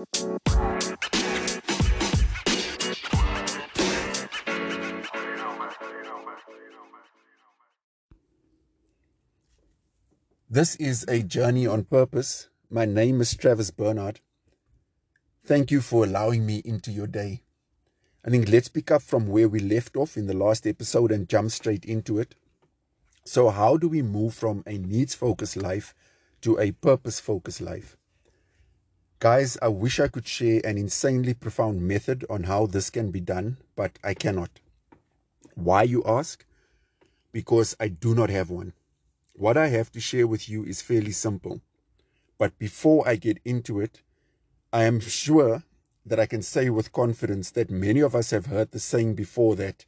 This is a journey on purpose. My name is Travis Bernard. Thank you for allowing me into your day. I think let's pick up from where we left off in the last episode and jump straight into it. So, how do we move from a needs focused life to a purpose focused life? Guys, I wish I could share an insanely profound method on how this can be done, but I cannot. Why, you ask? Because I do not have one. What I have to share with you is fairly simple. But before I get into it, I am sure that I can say with confidence that many of us have heard the saying before that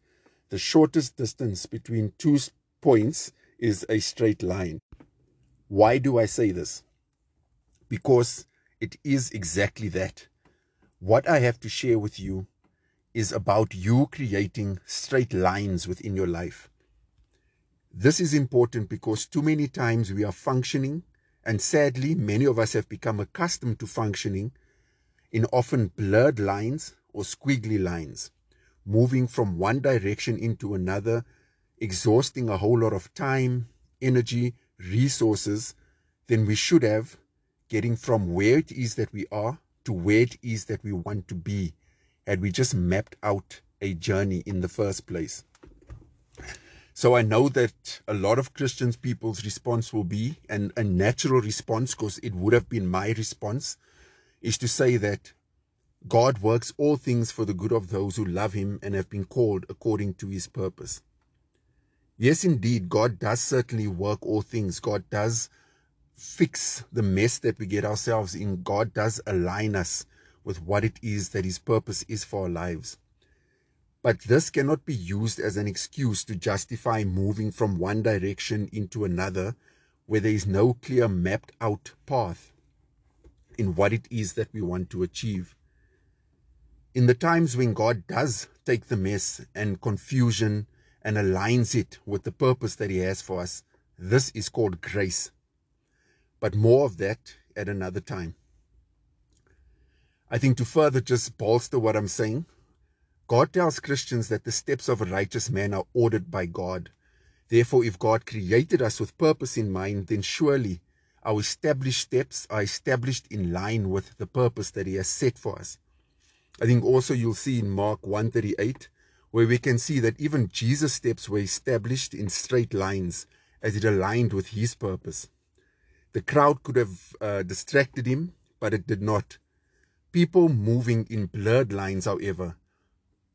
the shortest distance between two points is a straight line. Why do I say this? Because it is exactly that. What I have to share with you is about you creating straight lines within your life. This is important because too many times we are functioning, and sadly, many of us have become accustomed to functioning in often blurred lines or squiggly lines, moving from one direction into another, exhausting a whole lot of time, energy, resources than we should have, getting from where it is that we are to where it is that we want to be, had we just mapped out a journey in the first place. So I know that a lot of Christians people's response will be, and a natural response, because it would have been my response, is to say that God works all things for the good of those who love him and have been called according to his purpose. Yes, indeed, God does certainly work all things. God does fix the mess that we get ourselves in. God does align us with what it is that his purpose is for our lives. But this cannot be used as an excuse to justify moving from one direction into another where there is no clear mapped out path in what it is that we want to achieve. In the times when God does take the mess and confusion and aligns it with the purpose that He has for us, this is called grace. But more of that at another time. I think to further just bolster what I'm saying, God tells Christians that the steps of a righteous man are ordered by God. Therefore, if God created us with purpose in mind, then surely our established steps are established in line with the purpose that He has set for us. I think also you'll see in Mark 138, where we can see that even Jesus' steps were established in straight lines as it aligned with His purpose. The crowd could have uh, distracted Him, but it did not. People moving in blurred lines, however,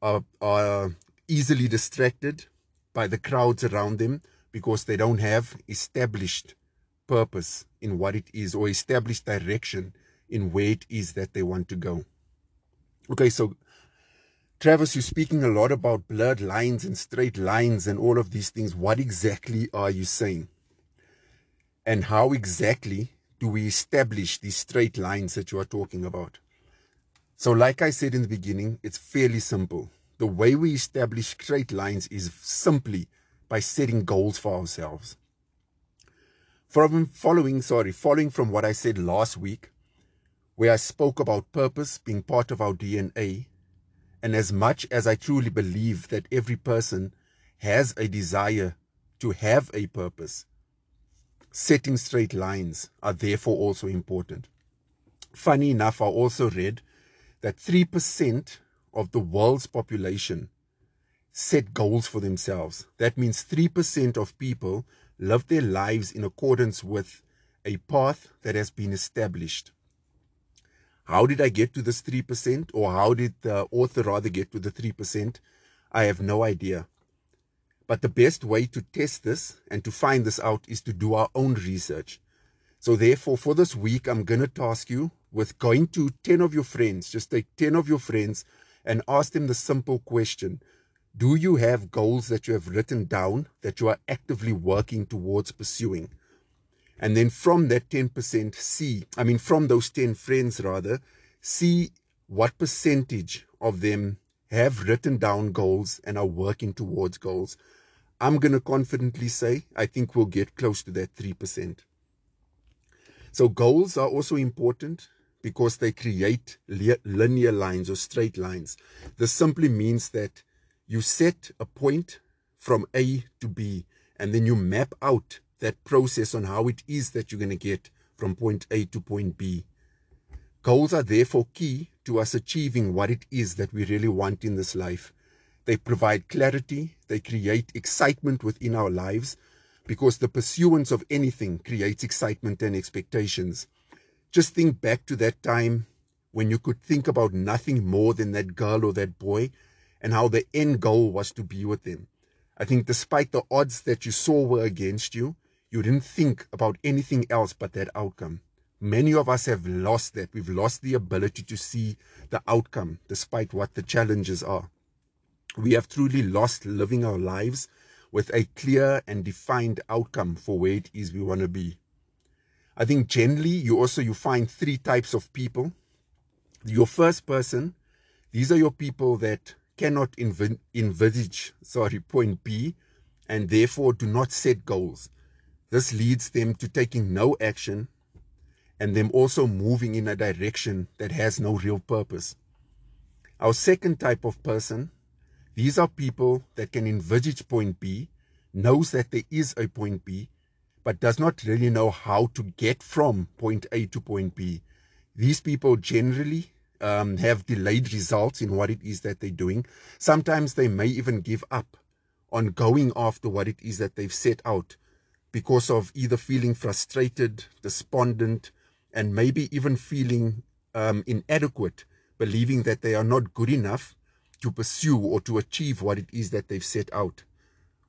are, are easily distracted by the crowds around them because they don't have established purpose in what it is or established direction in where it is that they want to go. Okay, so Travis, you're speaking a lot about blurred lines and straight lines and all of these things. What exactly are you saying? And how exactly do we establish these straight lines that you are talking about? So, like I said in the beginning, it's fairly simple. The way we establish straight lines is simply by setting goals for ourselves. From following, sorry, following from what I said last week, where I spoke about purpose being part of our DNA, and as much as I truly believe that every person has a desire to have a purpose, setting straight lines are therefore also important. Funny enough, I also read that 3% of the world's population set goals for themselves. That means 3% of people live their lives in accordance with a path that has been established. How did I get to this 3%? Or how did the author rather get to the 3%? I have no idea. But the best way to test this and to find this out is to do our own research. So therefore, for this week, I'm going to task you with going to 10 of your friends. Just take 10 of your friends and ask them the simple question. Do you have goals that you have written down that you are actively working towards pursuing? And then from that 10%, see, I mean, from those 10 friends rather, see what percentage of them have written down goals and are working towards goals. I'm going to confidently say I think we'll get close to that 3%. So goals are also important because they create linear lines or straight lines. This simply means that you set a point from A to B and then you map out that process on how it is that you're going to get from point A to point B. Goals are therefore key to us achieving what it is that we really want in this life. They provide clarity, they create excitement within our lives because the pursuance of anything creates excitement and expectations. Just think back to that time when you could think about nothing more than that girl or that boy and how the end goal was to be with them. I think despite the odds that you saw were against you, you didn't think about anything else but that outcome. Many of us have lost that. We've lost the ability to see the outcome despite what the challenges are. We have truly lost living our lives with a clear and defined outcome for where it is we want to be. I think generally you also you find three types of people. Your first person, these are your people that cannot env- envisage sorry point B and therefore do not set goals. This leads them to taking no action and them also moving in a direction that has no real purpose. Our second type of person, these are people that can envisage point B, knows that there is a point B, but does not really know how to get from point A to point B. These people generally um, have delayed results in what it is that they're doing. Sometimes they may even give up on going after what it is that they've set out because of either feeling frustrated, despondent, and maybe even feeling um, inadequate, believing that they are not good enough to pursue or to achieve what it is that they've set out.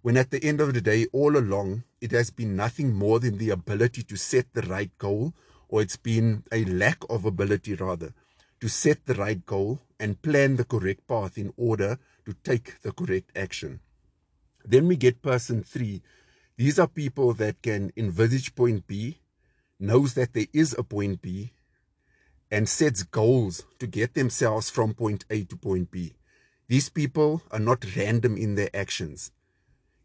When at the end of the day, all along, it has been nothing more than the ability to set the right goal, or it's been a lack of ability rather, to set the right goal and plan the correct path in order to take the correct action. Then we get person three, these are people that can envisage point B, knows that there is a point B, and sets goals to get themselves from point A to point B. These people are not random in their actions.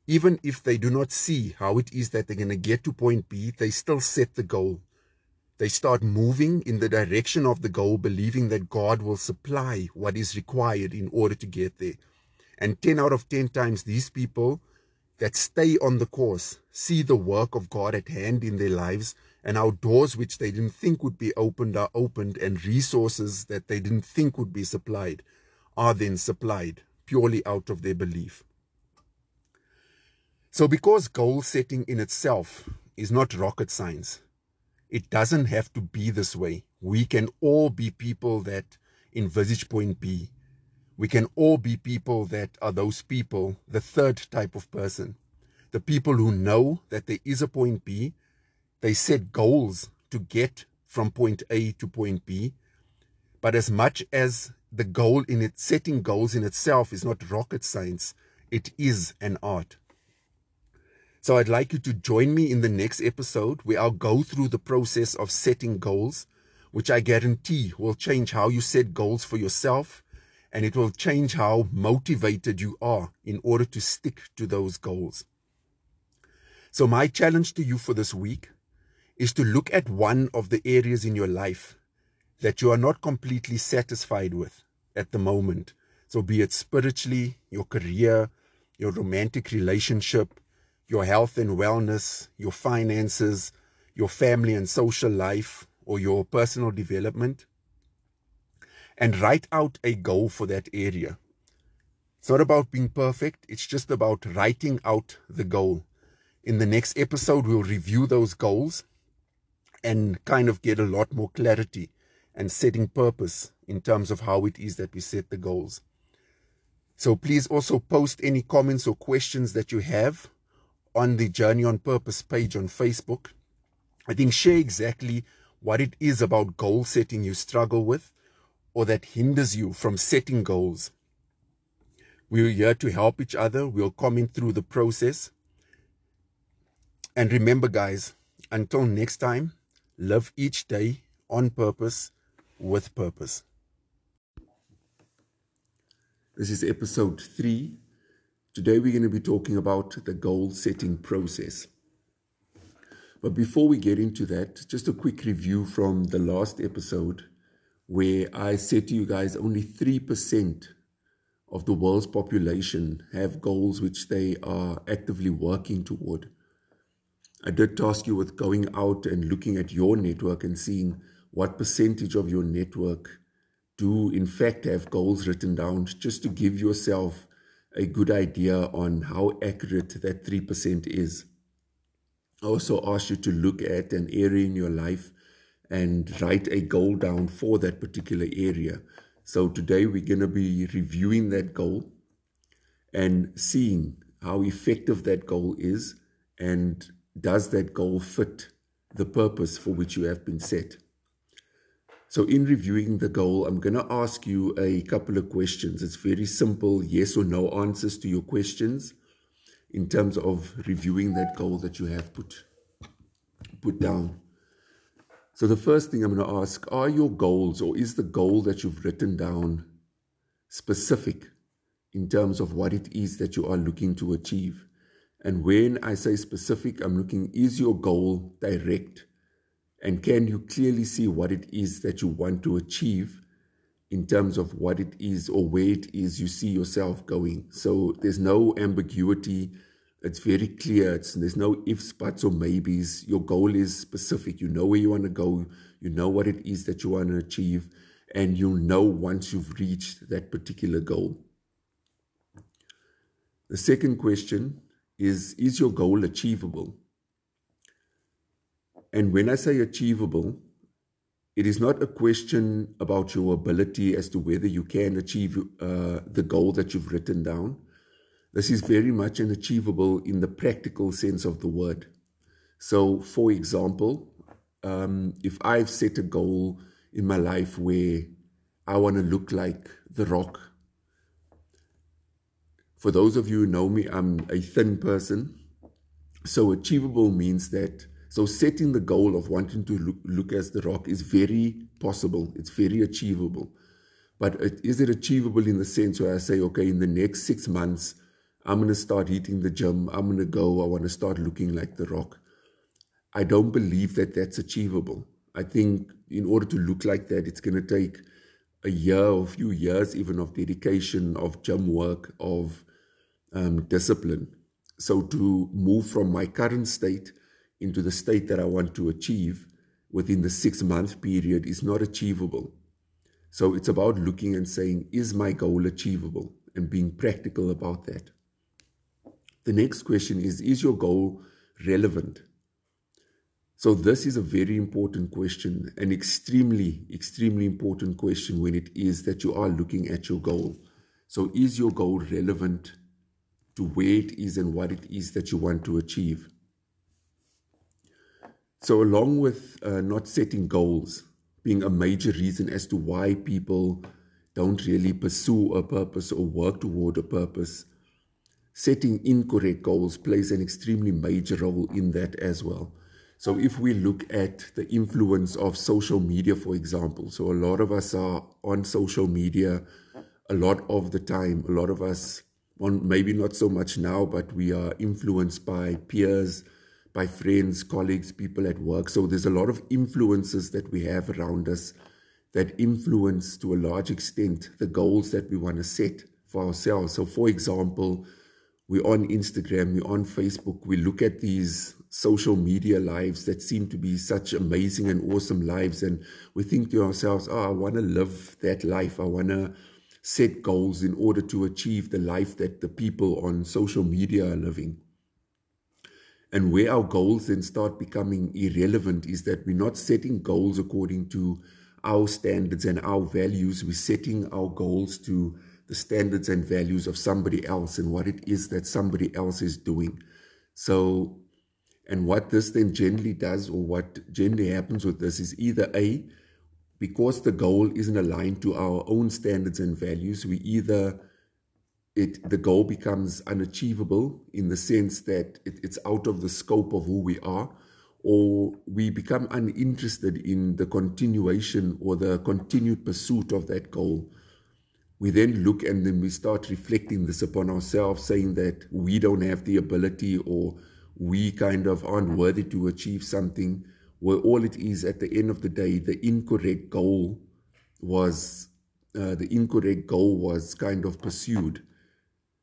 Even if they do not see how it is that they're going to get to point B, they still set the goal. They start moving in the direction of the goal, believing that God will supply what is required in order to get there. And 10 out of 10 times, these people that stay on the course, see the work of God at hand in their lives, and how doors which they didn't think would be opened are opened, and resources that they didn't think would be supplied are then supplied purely out of their belief. So, because goal setting in itself is not rocket science, it doesn't have to be this way. We can all be people that envisage point B, we can all be people that are those people, the third type of person. The people who know that there is a point B, they set goals to get from point A to point B. But as much as the goal in it, setting goals in itself is not rocket science, it is an art. So I'd like you to join me in the next episode where I'll go through the process of setting goals, which I guarantee will change how you set goals for yourself and it will change how motivated you are in order to stick to those goals. So, my challenge to you for this week is to look at one of the areas in your life that you are not completely satisfied with at the moment. So, be it spiritually, your career, your romantic relationship, your health and wellness, your finances, your family and social life, or your personal development and write out a goal for that area. It's not about being perfect, it's just about writing out the goal. In the next episode, we'll review those goals and kind of get a lot more clarity and setting purpose in terms of how it is that we set the goals. So please also post any comments or questions that you have on the Journey on Purpose page on Facebook. I think share exactly what it is about goal setting you struggle with or that hinders you from setting goals. We're here to help each other. We'll comment through the process. And remember, guys, until next time, live each day on purpose with purpose. This is episode three. Today, we're going to be talking about the goal setting process. But before we get into that, just a quick review from the last episode where I said to you guys only 3% of the world's population have goals which they are actively working toward. I did task you with going out and looking at your network and seeing what percentage of your network do in fact have goals written down just to give yourself a good idea on how accurate that 3% is. I also asked you to look at an area in your life and write a goal down for that particular area. So today we're going to be reviewing that goal and seeing how effective that goal is and does that goal fit the purpose for which you have been set. So in reviewing the goal, I'm going to ask you a couple of questions. It's very simple, yes or no answers to your questions in terms of reviewing that goal that you have put, put down. So the first thing I'm going to ask, are your goals or is the goal that you've written down specific in terms of what it is that you are looking to achieve? And when I say specific, I'm looking, is your goal direct? And can you clearly see what it is that you want to achieve in terms of what it is or where it is you see yourself going? So there's no ambiguity it's very clear. It's, there's no ifs, buts, or maybes. Your goal is specific. You know where you want to go. You know what it is that you want to achieve. And you'll know once you've reached that particular goal. The second question is Is your goal achievable? And when I say achievable, it is not a question about your ability as to whether you can achieve uh, the goal that you've written down this is very much an achievable in the practical sense of the word. So, for example, um, if I've set a goal in my life where I want to look like The Rock, for those of you who know me, I'm a thin person. So, achievable means that, so setting the goal of wanting to look, look as The Rock is very possible, it's very achievable. But it, is it achievable in the sense where I say, okay, in the next six months, I'm going to start hitting the gym. I'm going to go. I want to start looking like The Rock. I don't believe that that's achievable. I think in order to look like that, it's going to take a year or a few years, even of dedication, of gym work, of um, discipline. So to move from my current state into the state that I want to achieve within the six month period is not achievable. So it's about looking and saying, is my goal achievable? And being practical about that. The next question is Is your goal relevant? So, this is a very important question, an extremely, extremely important question when it is that you are looking at your goal. So, is your goal relevant to where it is and what it is that you want to achieve? So, along with uh, not setting goals being a major reason as to why people don't really pursue a purpose or work toward a purpose, setting incorrect goals plays an extremely major role in that as well. So, if we look at the influence of social media, for example, so a lot of us are on social media a lot of the time. A lot of us, maybe not so much now, but we are influenced by peers, by friends, colleagues, people at work. So, there's a lot of influences that we have around us that influence to a large extent the goals that we want to set for ourselves. So, for example, we're on Instagram, we're on Facebook, we look at these social media lives that seem to be such amazing and awesome lives, and we think to ourselves, oh, I want to live that life. I want to set goals in order to achieve the life that the people on social media are living. And where our goals then start becoming irrelevant is that we're not setting goals according to our standards and our values. We're setting our goals to the standards and values of somebody else and what it is that somebody else is doing. So, and what this then generally does, or what generally happens with this, is either A, because the goal isn't aligned to our own standards and values, we either it the goal becomes unachievable in the sense that it, it's out of the scope of who we are, or we become uninterested in the continuation or the continued pursuit of that goal. We then look and then we start reflecting this upon ourselves, saying that we don't have the ability or we kind of aren't worthy to achieve something, where all it is at the end of the day, the incorrect goal was uh, the incorrect goal was kind of pursued.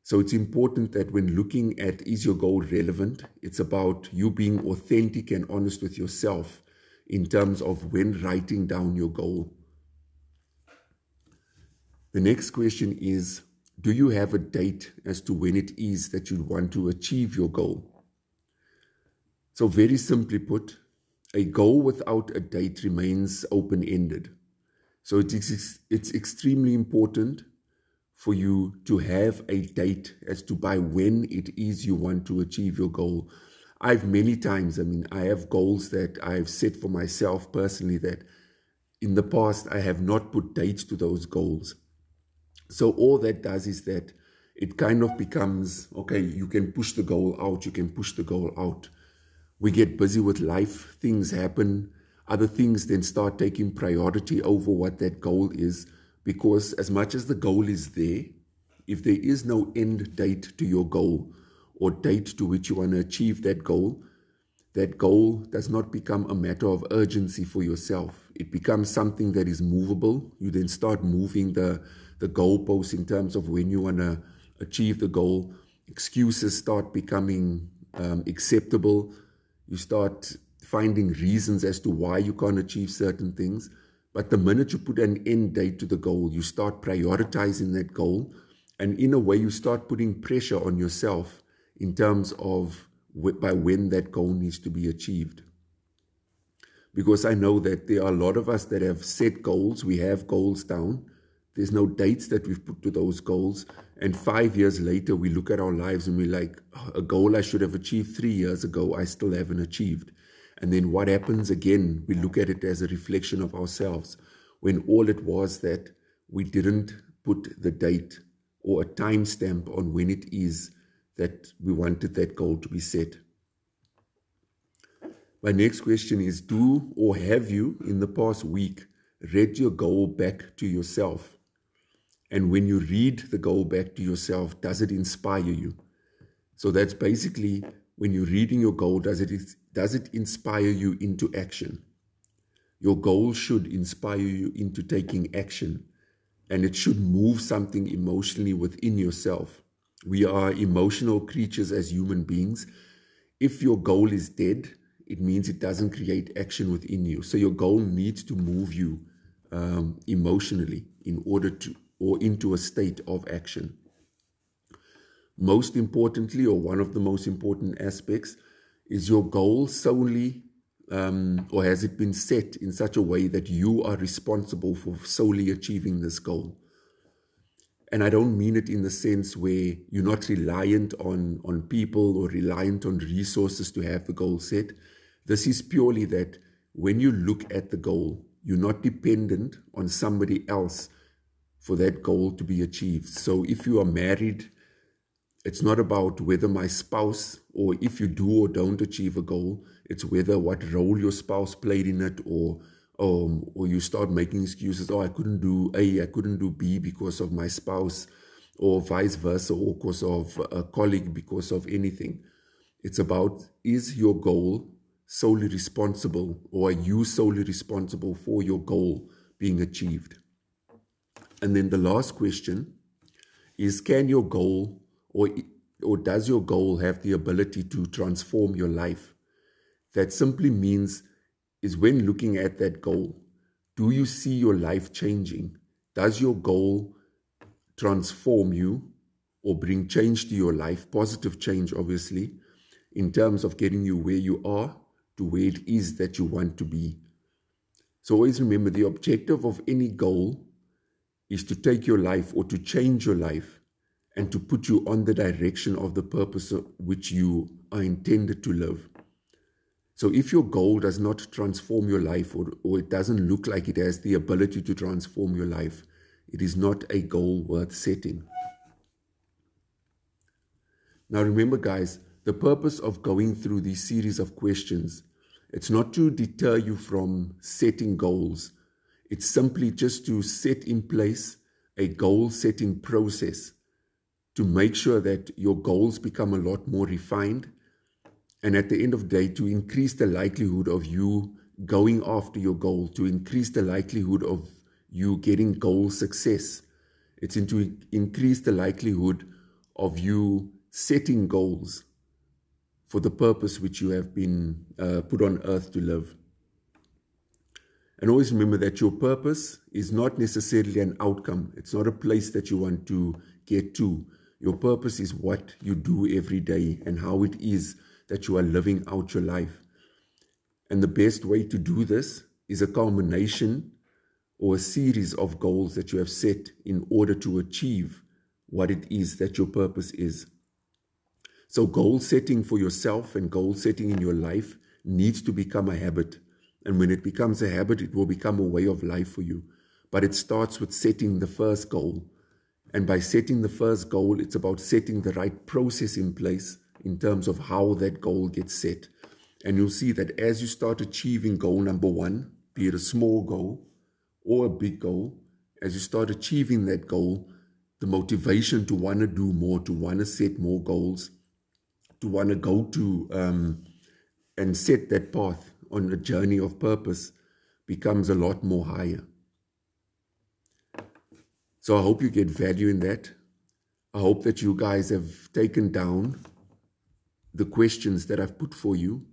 So it's important that when looking at is your goal relevant, it's about you being authentic and honest with yourself in terms of when writing down your goal. The next question is Do you have a date as to when it is that you want to achieve your goal? So, very simply put, a goal without a date remains open ended. So, it's, it's extremely important for you to have a date as to by when it is you want to achieve your goal. I've many times, I mean, I have goals that I've set for myself personally that in the past I have not put dates to those goals. So all that does is that it kind of becomes okay, you can push the goal out, you can push the goal out. We get busy with life, things happen, other things then start taking priority over what that goal is because as much as the goal is there, if there is no end date to your goal or date to which you want to achieve that goal, that goal does not become a matter of urgency for yourself. It becomes something that is movable. You then start moving the, the goalposts in terms of when you want to achieve the goal. Excuses start becoming um, acceptable. You start finding reasons as to why you can't achieve certain things. But the minute you put an end date to the goal, you start prioritizing that goal. And in a way, you start putting pressure on yourself in terms of by when that goal needs to be achieved. Because I know that there are a lot of us that have set goals, we have goals down. There's no dates that we've put to those goals. And five years later, we look at our lives and we're like, a goal I should have achieved three years ago, I still haven't achieved. And then what happens again? We look at it as a reflection of ourselves when all it was that we didn't put the date or a timestamp on when it is that we wanted that goal to be set. My next question is Do or have you in the past week read your goal back to yourself? And when you read the goal back to yourself, does it inspire you? So that's basically when you're reading your goal, does it does it inspire you into action? Your goal should inspire you into taking action and it should move something emotionally within yourself. We are emotional creatures as human beings. If your goal is dead, it means it doesn't create action within you. So your goal needs to move you um, emotionally in order to, or into a state of action. Most importantly, or one of the most important aspects, is your goal solely, um, or has it been set in such a way that you are responsible for solely achieving this goal? And I don't mean it in the sense where you're not reliant on, on people or reliant on resources to have the goal set. This is purely that when you look at the goal, you're not dependent on somebody else for that goal to be achieved. So if you are married, it's not about whether my spouse or if you do or don't achieve a goal. It's whether what role your spouse played in it or um, or you start making excuses. Oh, I couldn't do A, I couldn't do B because of my spouse, or vice versa, or because of a colleague, because of anything. It's about is your goal solely responsible, or are you solely responsible for your goal being achieved? And then the last question is can your goal or, or does your goal have the ability to transform your life? That simply means is when looking at that goal, do you see your life changing? Does your goal transform you or bring change to your life, positive change, obviously, in terms of getting you where you are to where it is that you want to be? So always remember the objective of any goal is to take your life or to change your life and to put you on the direction of the purpose which you are intended to live. So, if your goal does not transform your life or, or it doesn't look like it has the ability to transform your life, it is not a goal worth setting. Now, remember, guys, the purpose of going through these series of questions it's not to deter you from setting goals. It's simply just to set in place a goal setting process to make sure that your goals become a lot more refined. And at the end of the day, to increase the likelihood of you going after your goal, to increase the likelihood of you getting goal success. It's to increase the likelihood of you setting goals for the purpose which you have been uh, put on earth to live. And always remember that your purpose is not necessarily an outcome. It's not a place that you want to get to. Your purpose is what you do every day and how it is that you are living out your life. And the best way to do this is a culmination or a series of goals that you have set in order to achieve what it is that your purpose is. So, goal setting for yourself and goal setting in your life needs to become a habit. And when it becomes a habit, it will become a way of life for you. But it starts with setting the first goal. And by setting the first goal, it's about setting the right process in place in terms of how that goal gets set. And you'll see that as you start achieving goal number one, be it a small goal or a big goal, as you start achieving that goal, the motivation to want to do more, to want to set more goals, to want to go to um, and set that path on a journey of purpose becomes a lot more higher. So I hope you get value in that. I hope that you guys have taken down the questions that I've put for you.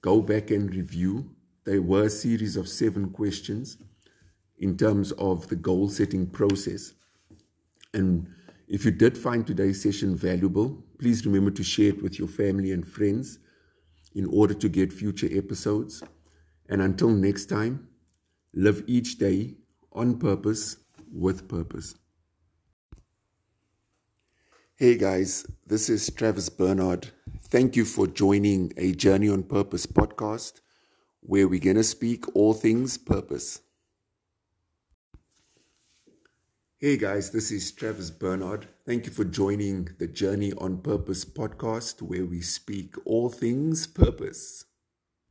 Go back and review. They were a series of seven questions in terms of the goal setting process. And if you did find today's session valuable, please remember to share it with your family and friends in order to get future episodes. And until next time, live each day on purpose with purpose. Hey guys, this is Travis Bernard. Thank you for joining a Journey on Purpose podcast where we're going to speak all things purpose. Hey guys, this is Travis Bernard. Thank you for joining the Journey on Purpose podcast where we speak all things purpose.